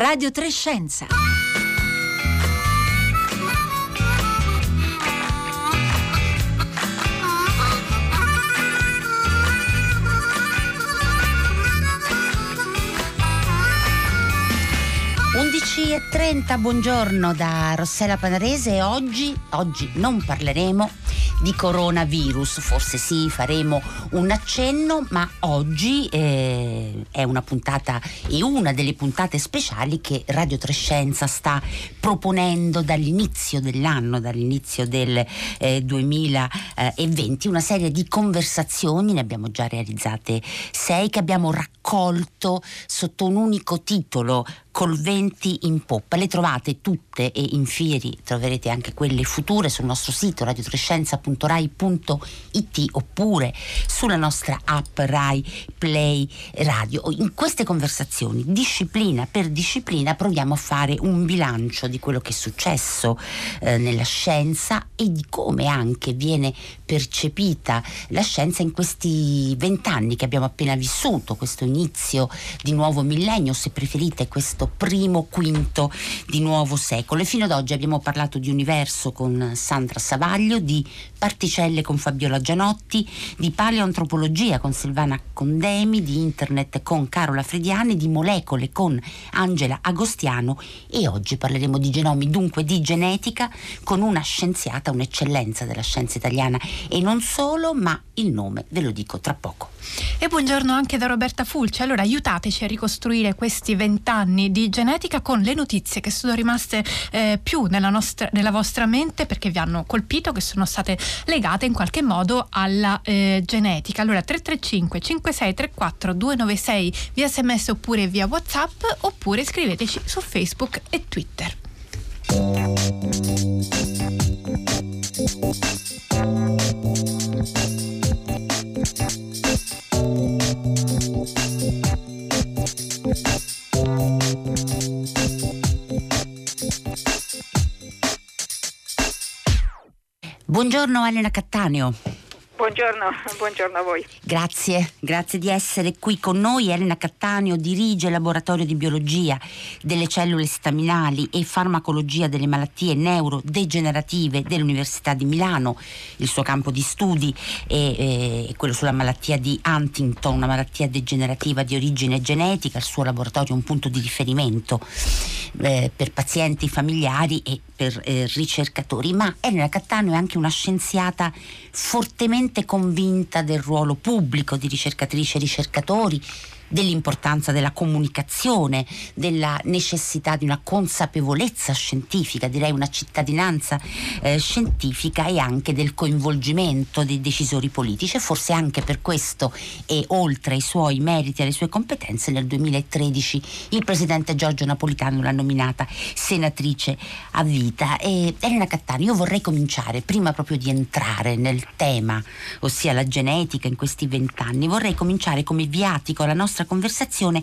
Radio Trescenza. 11.30, buongiorno da Rossella Panarese e oggi, oggi non parleremo di coronavirus, forse sì, faremo un accenno, ma oggi eh, è una puntata e una delle puntate speciali che Radio Trescenza sta proponendo dall'inizio dell'anno, dall'inizio del eh, 2020, una serie di conversazioni, ne abbiamo già realizzate sei, che abbiamo raccolto sotto un unico titolo col venti in poppa. Le trovate tutte e in fieri troverete anche quelle future sul nostro sito radiotrescenza.rai.it oppure sulla nostra app Rai Play Radio. In queste conversazioni, disciplina per disciplina, proviamo a fare un bilancio di quello che è successo eh, nella scienza e di come anche viene percepita la scienza in questi vent'anni che abbiamo appena vissuto, questo inizio di nuovo millennio, se preferite, questo primo quinto di nuovo secolo. E fino ad oggi abbiamo parlato di universo con Sandra Savaglio, di particelle con Fabiola Gianotti, di paleoantropologia con Silvana Condemi, di internet con Carola Frediani, di molecole con Angela Agostiano e oggi parleremo di genomi, dunque di genetica con una scienziata, un'eccellenza della scienza italiana e non solo, ma il nome ve lo dico tra poco. E buongiorno anche da Roberta Fulci. Allora aiutateci a ricostruire questi vent'anni di genetica con le notizie che sono rimaste eh, più nella, nostra, nella, vostra mente perché vi hanno colpito, che sono state legate in qualche modo alla eh, genetica. Allora 335 5634 296 via sms oppure via whatsapp oppure scriveteci su Facebook e Twitter. Buongiorno Elena Cattaneo. Buongiorno, buongiorno, a voi. Grazie, grazie di essere qui con noi. Elena Cattaneo dirige il laboratorio di biologia delle cellule staminali e farmacologia delle malattie neurodegenerative dell'Università di Milano. Il suo campo di studi è, è quello sulla malattia di Huntington, una malattia degenerativa di origine genetica. Il suo laboratorio è un punto di riferimento eh, per pazienti familiari e per eh, ricercatori. Ma Elena Cattaneo è anche una scienziata fortemente convinta del ruolo pubblico di ricercatrici e ricercatori dell'importanza della comunicazione, della necessità di una consapevolezza scientifica, direi una cittadinanza eh, scientifica e anche del coinvolgimento dei decisori politici e forse anche per questo e oltre ai suoi meriti e alle sue competenze nel 2013 il presidente Giorgio Napolitano l'ha nominata senatrice a vita. E Elena Cattani, io vorrei cominciare prima proprio di entrare nel tema, ossia la genetica in questi vent'anni, vorrei cominciare come viatico alla nostra nostra conversazione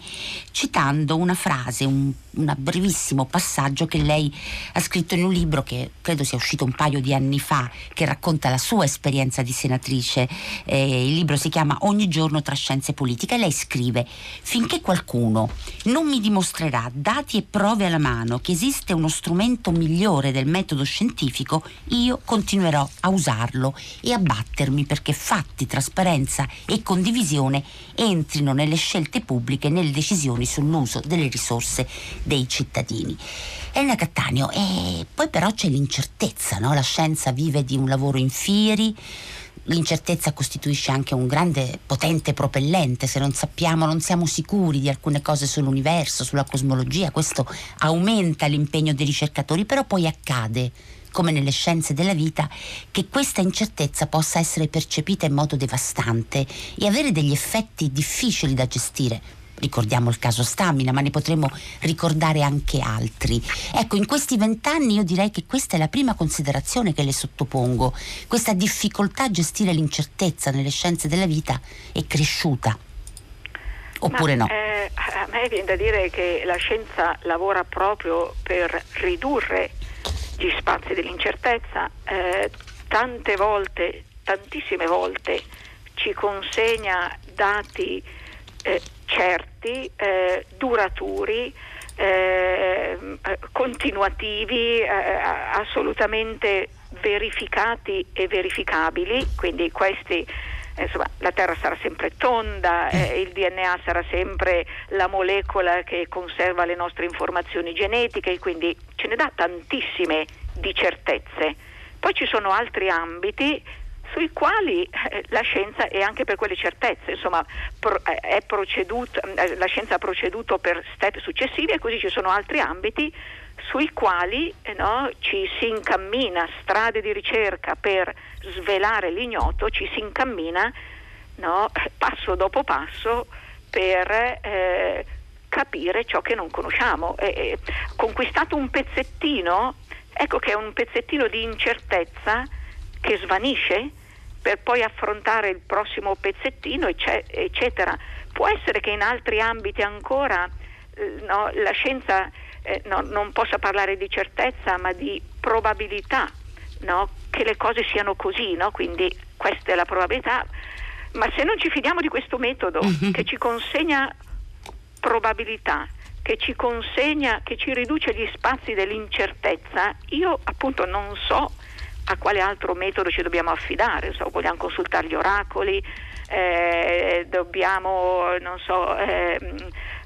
citando una frase, un, un brevissimo passaggio che lei ha scritto in un libro che credo sia uscito un paio di anni fa, che racconta la sua esperienza di senatrice. Eh, il libro si chiama Ogni giorno tra scienze politiche e lei scrive finché qualcuno non mi dimostrerà dati e prove alla mano che esiste uno strumento migliore del metodo scientifico, io continuerò a usarlo e a battermi perché fatti, trasparenza e condivisione entrino nelle scelte scelte pubbliche nelle decisioni sull'uso delle risorse dei cittadini. Elena Cattaneo, e poi però c'è l'incertezza, no? la scienza vive di un lavoro in fieri, l'incertezza costituisce anche un grande potente propellente, se non sappiamo, non siamo sicuri di alcune cose sull'universo, sulla cosmologia, questo aumenta l'impegno dei ricercatori, però poi accade come nelle scienze della vita, che questa incertezza possa essere percepita in modo devastante e avere degli effetti difficili da gestire. Ricordiamo il caso Stamina, ma ne potremmo ricordare anche altri. Ecco, in questi vent'anni io direi che questa è la prima considerazione che le sottopongo. Questa difficoltà a gestire l'incertezza nelle scienze della vita è cresciuta. Oppure ma, no? Eh, a me viene da dire che la scienza lavora proprio per ridurre gli spazi dell'incertezza, eh, tante volte, tantissime volte ci consegna dati eh, certi, eh, duraturi, eh, continuativi, eh, assolutamente verificati e verificabili, quindi questi insomma, la Terra sarà sempre tonda, eh, il DNA sarà sempre la molecola che conserva le nostre informazioni genetiche, quindi ce ne dà tantissime di certezze. Poi ci sono altri ambiti sui quali eh, la scienza e anche per quelle certezze, insomma, eh, eh, la scienza ha proceduto per step successivi e così ci sono altri ambiti sui quali no, ci si incammina, strade di ricerca per svelare l'ignoto, ci si incammina no, passo dopo passo per eh, capire ciò che non conosciamo. Eh, conquistato un pezzettino, ecco che è un pezzettino di incertezza che svanisce per poi affrontare il prossimo pezzettino, eccetera. Può essere che in altri ambiti ancora eh, no, la scienza eh, no, non possa parlare di certezza ma di probabilità no? che le cose siano così, no? quindi questa è la probabilità, ma se non ci fidiamo di questo metodo mm-hmm. che ci consegna probabilità, che ci consegna, che ci riduce gli spazi dell'incertezza, io appunto non so a quale altro metodo ci dobbiamo affidare, so, vogliamo consultare gli oracoli, eh, dobbiamo, so, eh,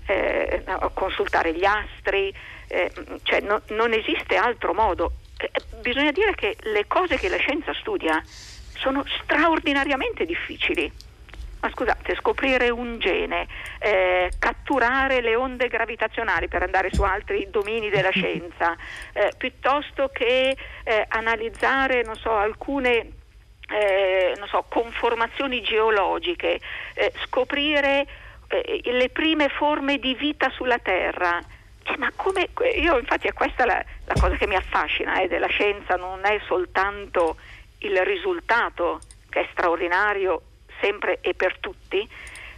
eh, consultare gli astri, eh, cioè no, non esiste altro modo. Eh, bisogna dire che le cose che la scienza studia sono straordinariamente difficili. Ma scusate, scoprire un gene, eh, catturare le onde gravitazionali per andare su altri domini della scienza, eh, piuttosto che eh, analizzare so, alcune eh, so, conformazioni geologiche, eh, scoprire eh, le prime forme di vita sulla Terra. Ma come, io infatti è questa la, la cosa che mi affascina della scienza, non è soltanto il risultato che è straordinario sempre e per tutti,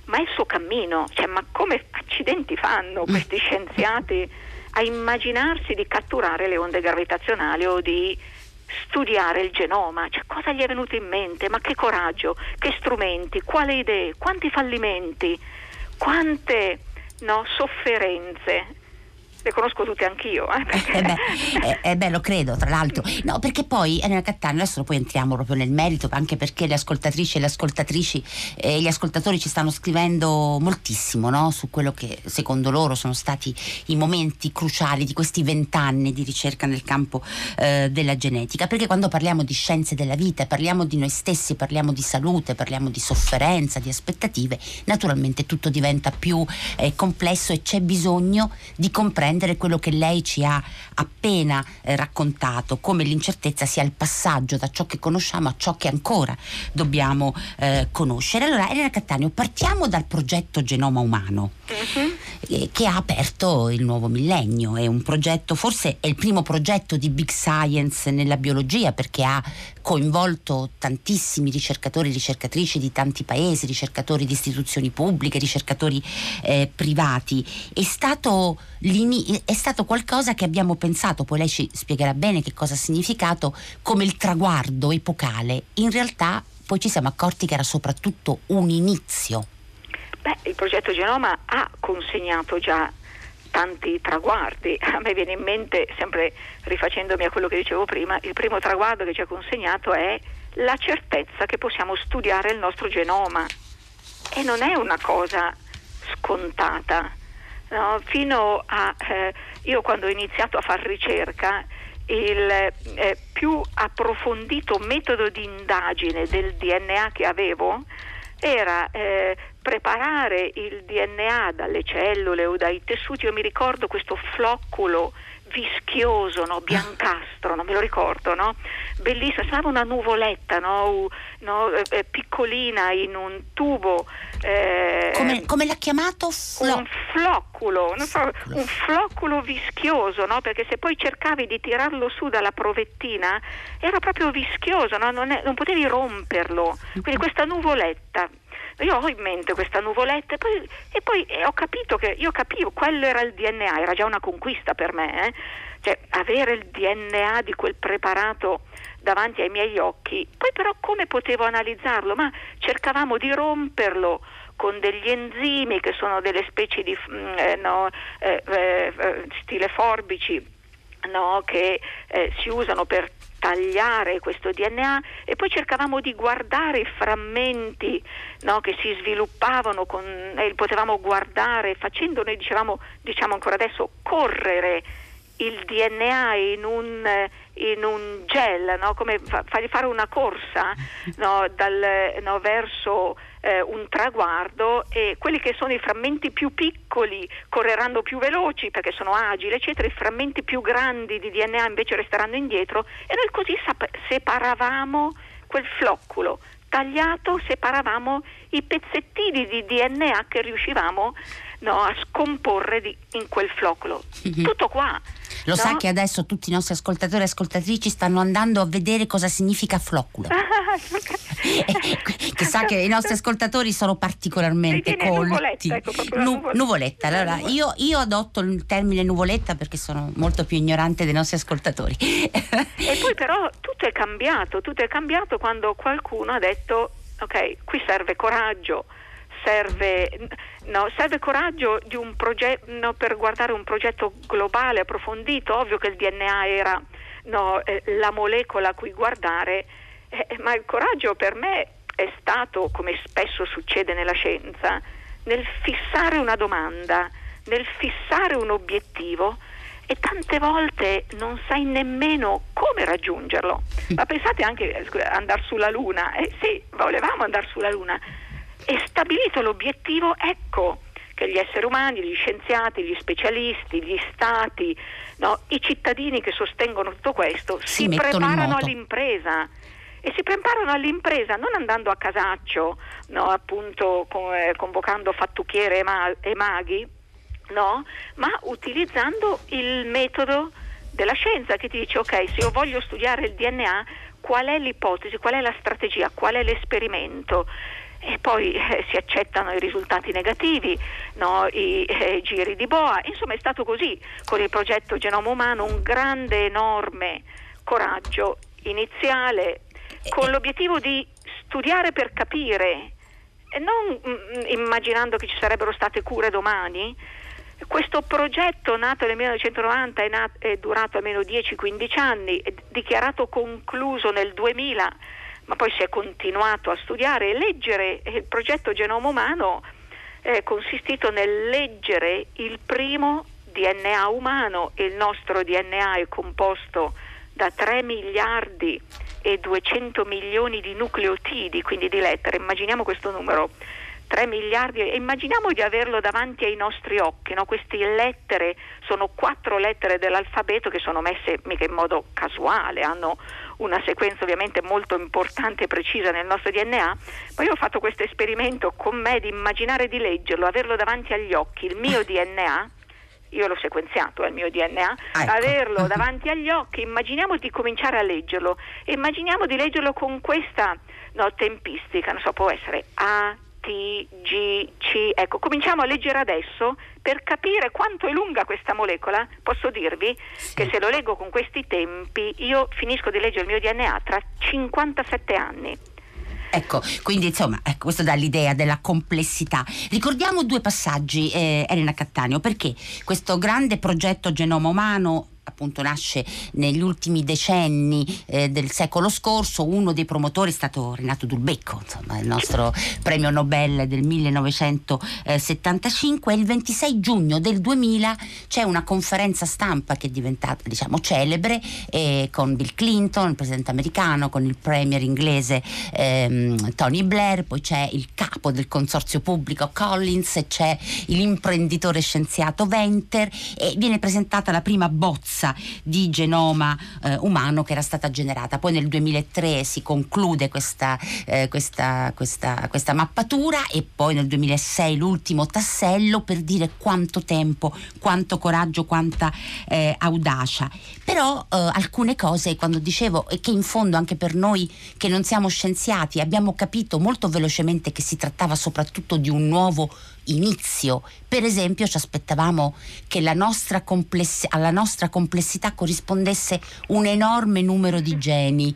ma il suo cammino, cioè, ma come accidenti fanno questi scienziati a immaginarsi di catturare le onde gravitazionali o di studiare il genoma, cioè, cosa gli è venuto in mente, ma che coraggio, che strumenti, quali idee, quanti fallimenti quante no, sofferenze le conosco tutte anch'io. Eh, eh, beh, eh, eh, beh, lo credo, tra l'altro. No, perché poi Elena Cattaneo, adesso poi entriamo proprio nel merito, anche perché le ascoltatrici e le ascoltatrici e gli ascoltatori ci stanno scrivendo moltissimo no? su quello che secondo loro sono stati i momenti cruciali di questi vent'anni di ricerca nel campo eh, della genetica. Perché quando parliamo di scienze della vita, parliamo di noi stessi, parliamo di salute, parliamo di sofferenza, di aspettative, naturalmente tutto diventa più eh, complesso e c'è bisogno di comprendere comprendere quello che lei ci ha appena eh, raccontato, come l'incertezza sia il passaggio da ciò che conosciamo a ciò che ancora dobbiamo eh, conoscere. Allora, Elena Cattaneo, partiamo dal progetto Genoma Umano. Uh-huh. che ha aperto il nuovo millennio. È un progetto, forse è il primo progetto di big science nella biologia perché ha coinvolto tantissimi ricercatori e ricercatrici di tanti paesi, ricercatori di istituzioni pubbliche, ricercatori eh, privati. È stato, è stato qualcosa che abbiamo pensato, poi lei ci spiegherà bene che cosa ha significato, come il traguardo epocale. In realtà poi ci siamo accorti che era soprattutto un inizio. Beh, il progetto Genoma ha consegnato già tanti traguardi. A me viene in mente, sempre rifacendomi a quello che dicevo prima, il primo traguardo che ci ha consegnato è la certezza che possiamo studiare il nostro genoma. E non è una cosa scontata. No? Fino a eh, io quando ho iniziato a fare ricerca, il eh, più approfondito metodo di indagine del DNA che avevo era eh, preparare il DNA dalle cellule o dai tessuti. Io mi ricordo questo flocculo vischioso, no? biancastro, non me lo ricordo, no? bellissima, sembrava una nuvoletta no? no? Eh, eh, piccolina in un tubo. Eh, come, come, l'ha chiamato? Flo- un flocculo, so, un flocculo vischioso, perché se poi cercavi di tirarlo su dalla provettina era proprio vischioso, non, è, non potevi romperlo. Quindi questa nuvoletta io ho in mente questa nuvoletta e poi, e poi ho capito che io capivo, quello era il DNA, era già una conquista per me, eh? cioè avere il DNA di quel preparato davanti ai miei occhi, poi però come potevo analizzarlo? Ma cercavamo di romperlo con degli enzimi che sono delle specie di mm, eh, no, eh, eh, eh, stile forbici no, che eh, si usano per tagliare questo DNA e poi cercavamo di guardare i frammenti no, che si sviluppavano con, e potevamo guardare facendo, noi dicevamo, diciamo ancora adesso, correre il DNA in un, in un gel, no? come fa, fargli fare una corsa no? Dal, no, verso eh, un traguardo e quelli che sono i frammenti più piccoli correranno più veloci perché sono agili, eccetera, i frammenti più grandi di DNA invece resteranno indietro e noi così sap- separavamo quel flocculo tagliato, separavamo i pezzettini di DNA che riuscivamo no, a scomporre di, in quel flocolo. Mm-hmm. Tutto qua. Lo no? sa che adesso tutti i nostri ascoltatori e ascoltatrici stanno andando a vedere cosa significa flocculo. che sa che i nostri ascoltatori sono particolarmente colti. Nuvoletta, ecco, nu- nuvoletta. nuvoletta. Allora, io, io, adotto il termine nuvoletta perché sono molto più ignorante dei nostri ascoltatori. e poi però tutto è cambiato, tutto è cambiato quando qualcuno ha detto ok, qui serve coraggio, serve, no, serve coraggio proget- no, per guardare un progetto globale, approfondito, ovvio che il DNA era no, eh, la molecola a cui guardare, eh, ma il coraggio per me è stato, come spesso succede nella scienza, nel fissare una domanda, nel fissare un obiettivo e tante volte non sai nemmeno come raggiungerlo. Ma pensate anche a andare sulla Luna. Eh sì, volevamo andare sulla Luna, e stabilito l'obiettivo, ecco che gli esseri umani, gli scienziati, gli specialisti, gli stati, no, i cittadini che sostengono tutto questo si, si preparano all'impresa e si preparano all'impresa non andando a casaccio, no, appunto eh, convocando fattucchiere e, ma- e maghi, no, ma utilizzando il metodo della scienza che ti dice ok, se io voglio studiare il DNA, qual è l'ipotesi, qual è la strategia, qual è l'esperimento? E poi eh, si accettano i risultati negativi, no? i eh, giri di boa. Insomma è stato così con il progetto Genoma Umano un grande, enorme coraggio iniziale con l'obiettivo di studiare per capire, e non mh, mm, immaginando che ci sarebbero state cure domani. Questo progetto nato nel 1990 è, nat- è durato almeno 10-15 anni, è dichiarato concluso nel 2000 ma poi si è continuato a studiare e leggere il progetto Genoma Umano è consistito nel leggere il primo DNA umano e il nostro DNA è composto da 3 miliardi e 200 milioni di nucleotidi, quindi di lettere. Immaginiamo questo numero. 3 miliardi e immaginiamo di averlo davanti ai nostri occhi, no? queste lettere sono quattro lettere dell'alfabeto che sono messe mica in modo casuale, hanno una sequenza ovviamente molto importante e precisa nel nostro DNA, ma io ho fatto questo esperimento con me di immaginare di leggerlo, averlo davanti agli occhi, il mio DNA, io l'ho sequenziato, è il mio DNA, ecco. averlo davanti agli occhi, immaginiamo di cominciare a leggerlo, immaginiamo di leggerlo con questa no, tempistica, non so, può essere A, T, G, C, ecco, cominciamo a leggere adesso per capire quanto è lunga questa molecola. Posso dirvi sì. che se lo leggo con questi tempi, io finisco di leggere il mio DNA tra 57 anni. Ecco, quindi insomma, ecco, questo dà l'idea della complessità. Ricordiamo due passaggi, eh, Elena Cattaneo, perché questo grande progetto Genoma Umano appunto nasce negli ultimi decenni eh, del secolo scorso, uno dei promotori è stato Renato Dulbecco, insomma, il nostro premio Nobel del 1975 e il 26 giugno del 2000 c'è una conferenza stampa che è diventata diciamo celebre eh, con Bill Clinton, il presidente americano, con il premier inglese ehm, Tony Blair, poi c'è il capo del consorzio pubblico Collins c'è l'imprenditore scienziato Venter. E viene presentata la prima bozza bozza di genoma eh, umano che era stata generata. Poi nel 2003 si conclude questa, eh, questa, questa, questa mappatura e poi nel 2006 l'ultimo tassello per dire quanto tempo, quanto coraggio, quanta eh, audacia. Però eh, alcune cose, quando dicevo, e che in fondo anche per noi che non siamo scienziati abbiamo capito molto velocemente che si trattava soprattutto di un nuovo inizio. Per esempio ci aspettavamo che la nostra compless- alla nostra complessità corrispondesse un enorme numero di geni.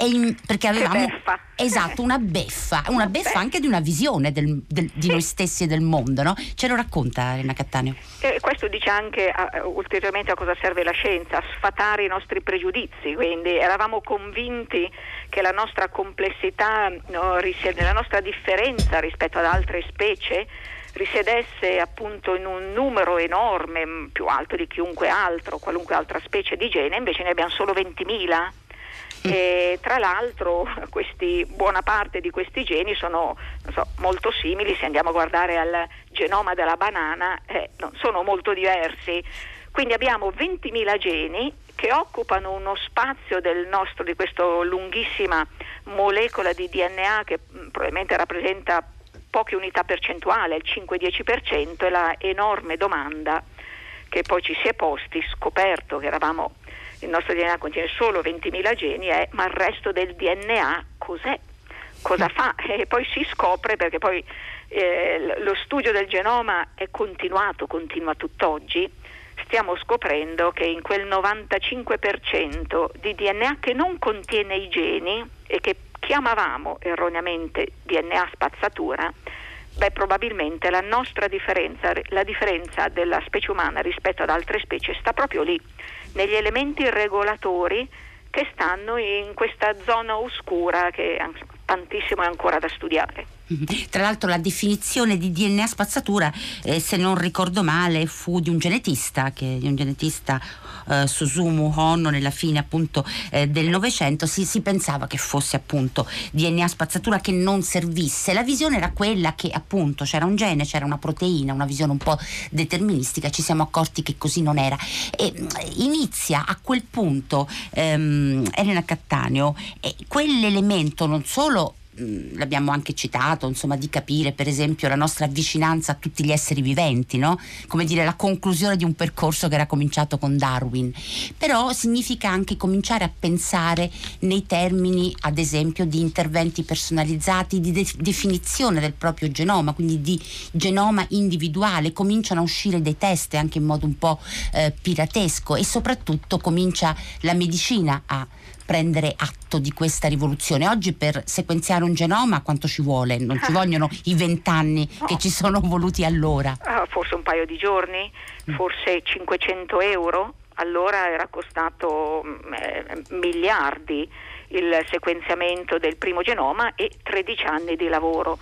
In, perché avevamo esatto, una beffa, una beffa anche di una visione del, del, di noi stessi e del mondo, no? Ce lo racconta Elena Cattaneo? E questo dice anche uh, ulteriormente a cosa serve la scienza, a sfatare i nostri pregiudizi, quindi eravamo convinti che la nostra complessità, no, risiede, la nostra differenza rispetto ad altre specie risiedesse appunto in un numero enorme, più alto di chiunque altro, qualunque altra specie di gene, invece ne abbiamo solo 20.000. E tra l'altro questi, buona parte di questi geni sono so, molto simili, se andiamo a guardare al genoma della banana, eh, non sono molto diversi. Quindi abbiamo 20.000 geni che occupano uno spazio del nostro, di questa lunghissima molecola di DNA che mh, probabilmente rappresenta poche unità percentuali, il 5-10%, e la enorme domanda che poi ci si è posti, scoperto che eravamo, il nostro DNA contiene solo 20.000 geni, è ma il resto del DNA cos'è? Cosa fa? E poi si scopre perché poi eh, lo studio del genoma è continuato, continua tutt'oggi, stiamo scoprendo che in quel 95% di DNA che non contiene i geni e che chiamavamo erroneamente DNA spazzatura, beh, probabilmente la nostra differenza, la differenza della specie umana rispetto ad altre specie sta proprio lì, negli elementi regolatori che stanno in questa zona oscura che tantissimo è ancora da studiare. Tra l'altro la definizione di DNA spazzatura, eh, se non ricordo male, fu di un genetista, che, di un genetista eh, Susumu Honno nella fine appunto eh, del Novecento, si, si, pensava che fosse appunto DNA spazzatura che non servisse. La visione era quella che appunto c'era un gene, c'era una proteina, una visione un po' deterministica, ci siamo accorti che così non era. E mm, inizia a quel punto ehm, Elena Cattaneo, quell'elemento non solo l'abbiamo anche citato, insomma, di capire per esempio la nostra vicinanza a tutti gli esseri viventi, no? come dire la conclusione di un percorso che era cominciato con Darwin. Però significa anche cominciare a pensare nei termini, ad esempio, di interventi personalizzati, di de- definizione del proprio genoma, quindi di genoma individuale. Cominciano a uscire dei test anche in modo un po' eh, piratesco e soprattutto comincia la medicina a prendere atto di questa rivoluzione. Oggi per sequenziare un genoma quanto ci vuole? Non ci vogliono i vent'anni no. che ci sono voluti allora? Uh, forse un paio di giorni, mm. forse 500 euro. Allora era costato mm, eh, miliardi il sequenziamento del primo genoma e 13 anni di lavoro.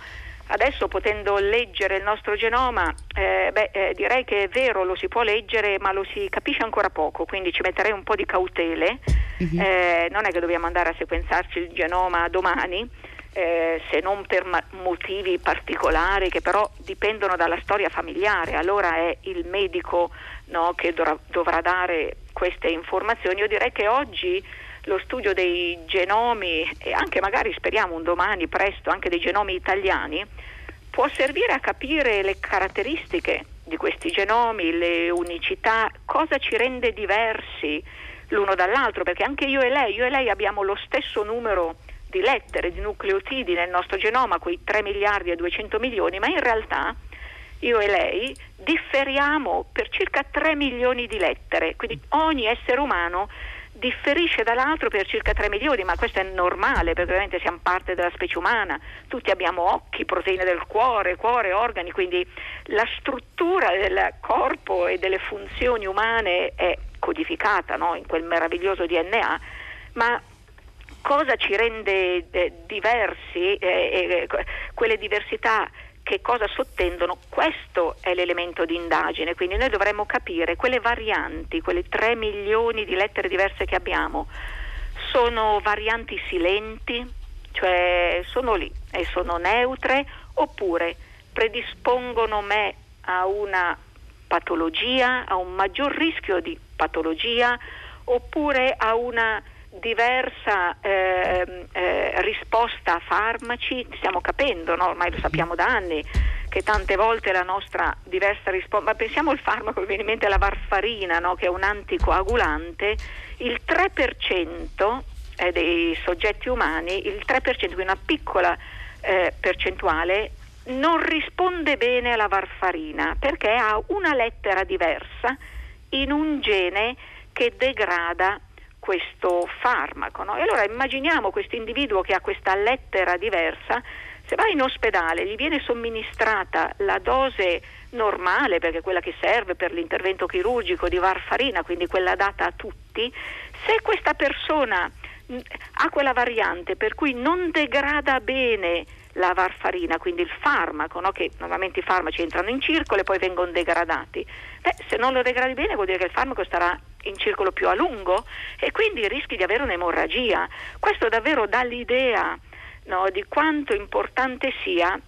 Adesso potendo leggere il nostro genoma, eh, beh, eh, direi che è vero, lo si può leggere, ma lo si capisce ancora poco, quindi ci metterei un po' di cautele. Uh-huh. Eh, non è che dobbiamo andare a sequenzarci il genoma domani, eh, se non per ma- motivi particolari che però dipendono dalla storia familiare. Allora è il medico no, che dovra- dovrà dare queste informazioni. Io direi che oggi lo studio dei genomi e anche magari speriamo un domani presto anche dei genomi italiani può servire a capire le caratteristiche di questi genomi, le unicità, cosa ci rende diversi l'uno dall'altro, perché anche io e lei, io e lei abbiamo lo stesso numero di lettere, di nucleotidi nel nostro genoma, quei 3 miliardi e 200 milioni, ma in realtà io e lei differiamo per circa 3 milioni di lettere, quindi ogni essere umano differisce dall'altro per circa 3 milioni, ma questo è normale perché ovviamente siamo parte della specie umana, tutti abbiamo occhi, proteine del cuore, cuore, organi, quindi la struttura del corpo e delle funzioni umane è codificata no? in quel meraviglioso DNA, ma cosa ci rende eh, diversi, eh, eh, quelle diversità che cosa sottendono, questo è l'elemento di indagine, quindi noi dovremmo capire quelle varianti, quelle 3 milioni di lettere diverse che abbiamo, sono varianti silenti, cioè sono lì e sono neutre, oppure predispongono me a una patologia, a un maggior rischio di patologia, oppure a una diversa eh, eh, risposta a farmaci, stiamo capendo, no? ormai lo sappiamo da anni, che tante volte la nostra diversa risposta, ma pensiamo al farmaco, mi viene in mente la varfarina, no? che è un anticoagulante, il 3% eh, dei soggetti umani, il 3%, quindi una piccola eh, percentuale, non risponde bene alla varfarina perché ha una lettera diversa in un gene che degrada questo farmaco. No? E allora immaginiamo questo individuo che ha questa lettera diversa, se va in ospedale gli viene somministrata la dose normale, perché è quella che serve per l'intervento chirurgico di varfarina, quindi quella data a tutti, se questa persona ha quella variante per cui non degrada bene la varfarina, quindi il farmaco, no? che normalmente i farmaci entrano in circolo e poi vengono degradati. Beh, se non lo degradi bene vuol dire che il farmaco starà in circolo più a lungo e quindi rischi di avere un'emorragia. Questo davvero dà l'idea no, di quanto importante sia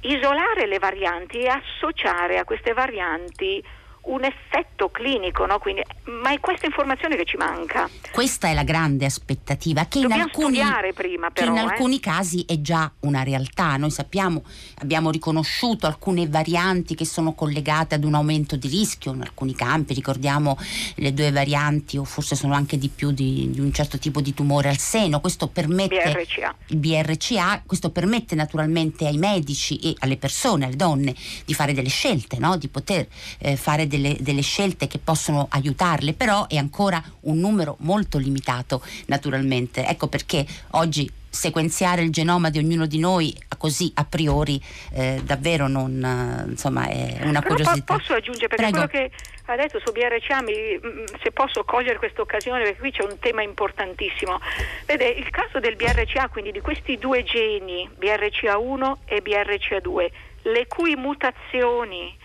isolare le varianti e associare a queste varianti un effetto clinico, no? Quindi, ma è questa informazione che ci manca. Questa è la grande aspettativa che, in alcuni, prima, però, che in alcuni, eh? casi è già una realtà. Noi sappiamo, abbiamo riconosciuto alcune varianti che sono collegate ad un aumento di rischio in alcuni campi, ricordiamo le due varianti o forse sono anche di più di, di un certo tipo di tumore al seno. Questo permette BRCA. il BRCA, questo permette naturalmente ai medici e alle persone, alle donne di fare delle scelte, no? di poter eh, fare delle delle, delle, scelte che possono aiutarle, però è ancora un numero molto limitato naturalmente. Ecco perché oggi sequenziare il genoma di ognuno di noi così a priori eh, davvero non insomma è una Però curiosità. posso aggiungere perché Prego. quello che ha detto su BRCA mi, mm, se posso cogliere questa occasione perché qui c'è un tema importantissimo. Vede, il caso del BRCA, quindi di questi due geni, BRCA1 e BRCA2, le cui mutazioni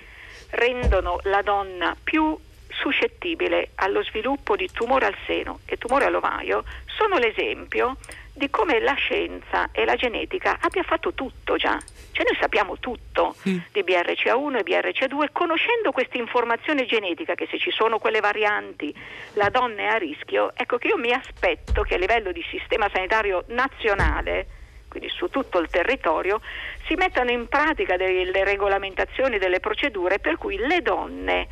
rendono la donna più suscettibile allo sviluppo di tumore al seno e tumore all'ovaio sono l'esempio di come la scienza e la genetica abbia fatto tutto già. Cioè noi sappiamo tutto mm. di BRCA1 e BRCA2, conoscendo questa informazione genetica che se ci sono quelle varianti la donna è a rischio, ecco che io mi aspetto che a livello di sistema sanitario nazionale quindi su tutto il territorio, si mettano in pratica delle regolamentazioni, delle procedure per cui le donne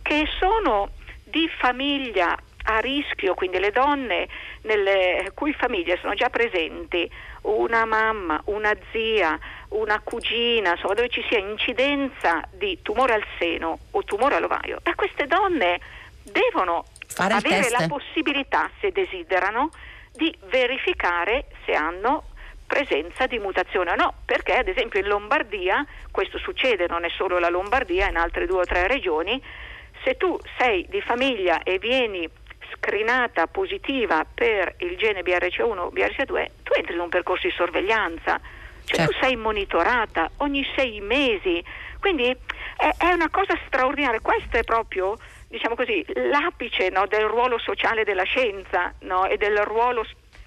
che sono di famiglia a rischio, quindi le donne nelle cui famiglie sono già presenti una mamma, una zia, una cugina, insomma dove ci sia incidenza di tumore al seno o tumore all'ovaio, e queste donne devono Fare avere la possibilità, se desiderano, di verificare se hanno presenza di mutazione o no, perché ad esempio in Lombardia, questo succede, non è solo la Lombardia, in altre due o tre regioni, se tu sei di famiglia e vieni screenata positiva per il gene BRCA1 o BRCA2, tu entri in un percorso di sorveglianza, cioè certo. tu sei monitorata ogni sei mesi, quindi è, è una cosa straordinaria, questo è proprio diciamo così, l'apice no, del ruolo sociale della scienza no, e del ruolo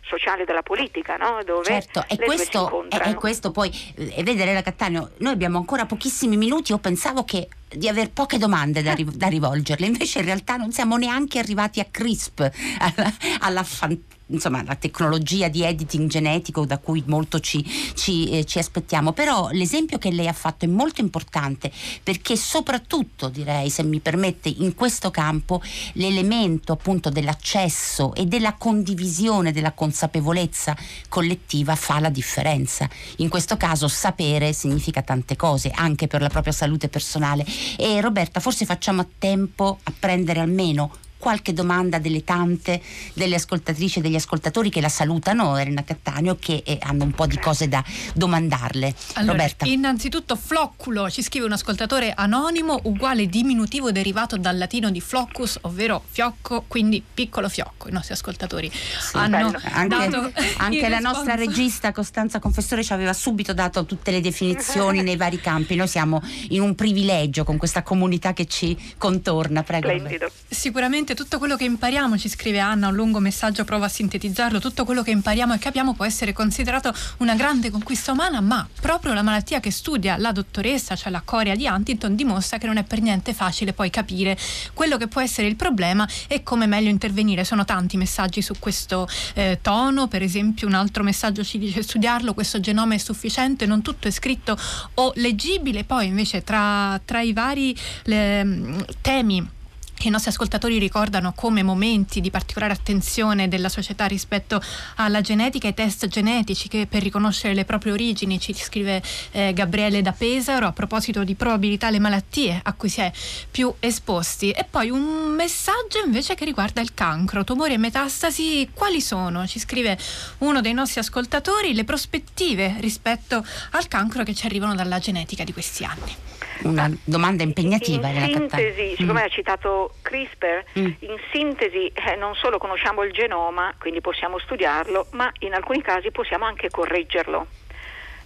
sociale della politica, no? dove certo, e questo, e, questo poi, e eh, vedere la Cattaneo, noi abbiamo ancora pochissimi minuti, io pensavo che di aver poche domande da, da, rivolgerle, invece in realtà non siamo neanche arrivati a CRISP, alla, alla fantasia insomma, la tecnologia di editing genetico da cui molto ci, ci, eh, ci, aspettiamo, però l'esempio che lei ha fatto è molto importante perché soprattutto direi, se mi permette, in questo campo l'elemento appunto dell'accesso e della condivisione, della consapevolezza collettiva fa la differenza. In questo caso sapere significa tante cose, anche per la propria salute personale. E Roberta, forse facciamo a tempo a prendere almeno qualche domanda delle tante delle ascoltatrici e degli ascoltatori che la salutano, Elena Cattaneo, che eh, hanno un po' di cose da domandarle. Allora, Roberta. Innanzitutto flocculo, ci scrive un ascoltatore anonimo uguale diminutivo derivato dal latino di floccus, ovvero fiocco, quindi piccolo fiocco. I nostri ascoltatori sì, hanno anche, dato anche la nostra regista Costanza Confessore ci aveva subito dato tutte le definizioni nei vari campi. Noi siamo in un privilegio con questa comunità che ci contorna. Prego. Sicuramente Sicuramente tutto quello che impariamo, ci scrive Anna, un lungo messaggio prova a sintetizzarlo, tutto quello che impariamo e capiamo può essere considerato una grande conquista umana, ma proprio la malattia che studia la dottoressa, cioè la corea di Huntington, dimostra che non è per niente facile poi capire quello che può essere il problema e come meglio intervenire. Sono tanti messaggi su questo eh, tono, per esempio un altro messaggio ci dice studiarlo, questo genoma è sufficiente, non tutto è scritto o leggibile, poi invece tra, tra i vari le, temi che i nostri ascoltatori ricordano come momenti di particolare attenzione della società rispetto alla genetica, i test genetici che per riconoscere le proprie origini ci scrive eh, Gabriele da Pesaro a proposito di probabilità le malattie a cui si è più esposti e poi un messaggio invece che riguarda il cancro, tumori e metastasi, quali sono? Ci scrive uno dei nostri ascoltatori le prospettive rispetto al cancro che ci arrivano dalla genetica di questi anni una domanda impegnativa. In sintesi, siccome mm. ha citato CRISPR, mm. in sintesi eh, non solo conosciamo il genoma, quindi possiamo studiarlo, ma in alcuni casi possiamo anche correggerlo.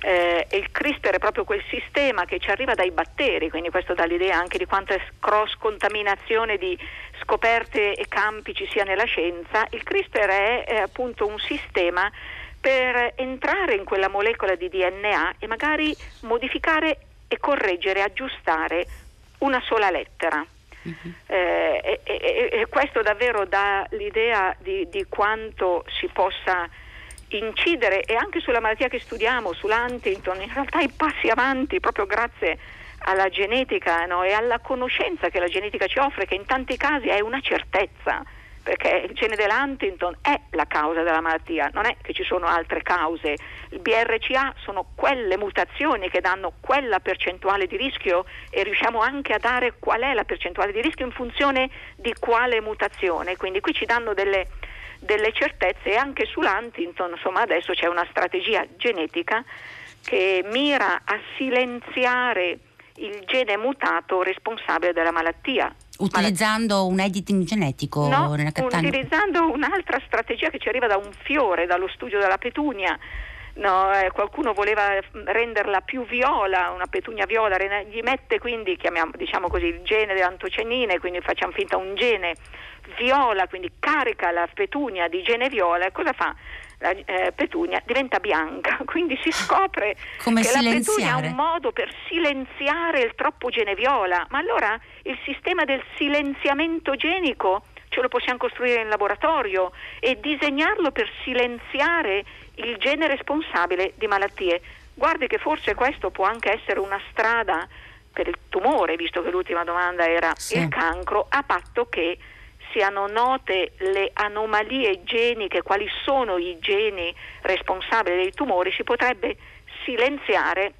Eh, il CRISPR è proprio quel sistema che ci arriva dai batteri, quindi questo dà l'idea anche di quanta cross contaminazione di scoperte e campi ci sia nella scienza. Il CRISPR è, è appunto un sistema per entrare in quella molecola di DNA e magari modificare e correggere, aggiustare una sola lettera. Uh-huh. Eh, e, e, e, questo davvero dà l'idea di, di, quanto si possa incidere e anche sulla malattia che studiamo, sull'Huntington, in realtà i passi avanti proprio grazie alla genetica no? e alla conoscenza che la genetica ci offre, che in tanti casi è una certezza perché il gene dell'Huntington è la causa della malattia, non è che ci sono altre cause. Il BRCA sono quelle mutazioni che danno quella percentuale di rischio e riusciamo anche a dare qual è la percentuale di rischio in funzione di quale mutazione. Quindi qui ci danno delle, delle certezze e anche sull'Huntington, insomma adesso c'è una strategia genetica che mira a silenziare il gene mutato responsabile della malattia Utilizzando un editing genetico? No, utilizzando un'altra strategia che ci arriva da un fiore, dallo studio della petunia. No, eh, qualcuno voleva renderla più viola, una petunia viola, gli mette quindi, chiamiamo, diciamo così, il gene delle antocenine, quindi facciamo finta un gene viola, quindi carica la petunia di gene viola e cosa fa? La eh, petunia diventa bianca, quindi si scopre Come che silenziare. la petunia ha un modo per silenziare il troppo gene viola, ma allora il sistema del silenziamento genico ce lo possiamo costruire in laboratorio e disegnarlo per silenziare il gene responsabile di malattie. Guardi che forse questo può anche essere una strada per il tumore, visto che l'ultima domanda era sì. il cancro, a patto che siano note le anomalie geniche, quali sono i geni responsabili dei tumori, si potrebbe silenziare,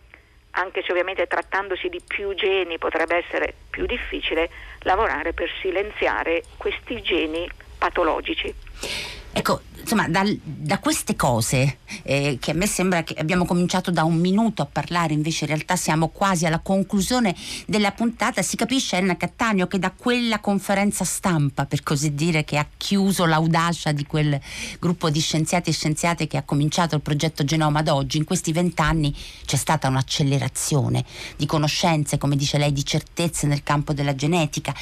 anche se ovviamente trattandosi di più geni potrebbe essere più difficile, lavorare per silenziare questi geni patologici. Ecco, insomma, da, da queste cose, eh, che a me sembra che abbiamo cominciato da un minuto a parlare, invece in realtà siamo quasi alla conclusione della puntata, si capisce Elena Cattaneo che da quella conferenza stampa, per così dire, che ha chiuso l'audacia di quel gruppo di scienziati e scienziate che ha cominciato il progetto Genoma ad oggi, in questi vent'anni c'è stata un'accelerazione di conoscenze, come dice lei, di certezze nel campo della genetica.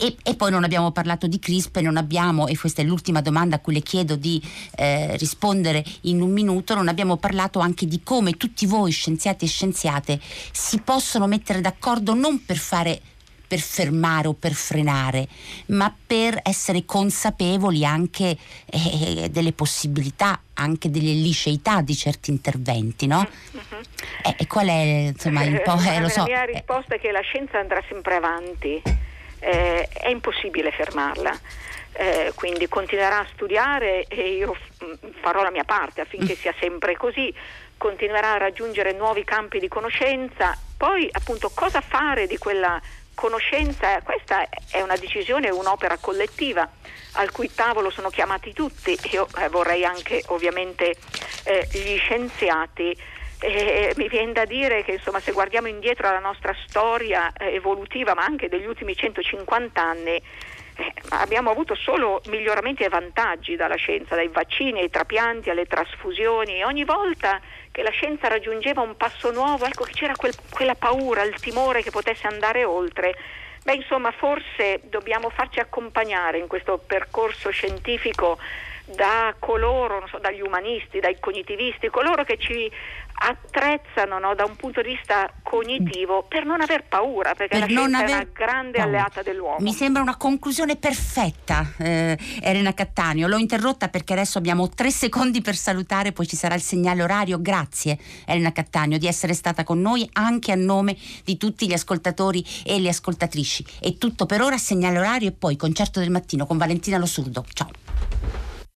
E, e poi non abbiamo parlato di CRISPR, non abbiamo, e questa è l'ultima domanda a cui le chiedo di eh, rispondere in un minuto, non abbiamo parlato anche di come tutti voi scienziati e scienziate si possono mettere d'accordo non per fare per fermare o per frenare, ma per essere consapevoli anche eh, delle possibilità, anche delle liceità di certi interventi, no? Mm-hmm. Eh, e qual è insomma un po'? Eh, lo so, la mia risposta è che la scienza andrà sempre avanti, eh, è impossibile fermarla eh, quindi continuerà a studiare e io farò la mia parte affinché sia sempre così, continuerà a raggiungere nuovi campi di conoscenza, poi appunto cosa fare di quella conoscenza, questa è una decisione, un'opera collettiva al cui tavolo sono chiamati tutti, io eh, vorrei anche ovviamente eh, gli scienziati. Eh, mi viene da dire che insomma, se guardiamo indietro alla nostra storia eh, evolutiva, ma anche degli ultimi 150 anni, eh, abbiamo avuto solo miglioramenti e vantaggi dalla scienza, dai vaccini ai trapianti alle trasfusioni ogni volta che la scienza raggiungeva un passo nuovo, ecco che c'era quel, quella paura, il timore che potesse andare oltre. Beh, insomma, forse dobbiamo farci accompagnare in questo percorso scientifico da coloro, so, dagli umanisti, dai cognitivisti, coloro che ci attrezzano no, da un punto di vista cognitivo per non aver paura, perché per la scienza aver... è una grande paura. alleata dell'uomo. Mi sembra una conclusione perfetta, eh, Elena Cattaneo. L'ho interrotta perché adesso abbiamo tre secondi per salutare, poi ci sarà il segnale orario. Grazie Elena Cattaneo di essere stata con noi anche a nome di tutti gli ascoltatori e le ascoltatrici. È tutto per ora, segnale orario e poi concerto del mattino con Valentina Lo Surdo. Ciao.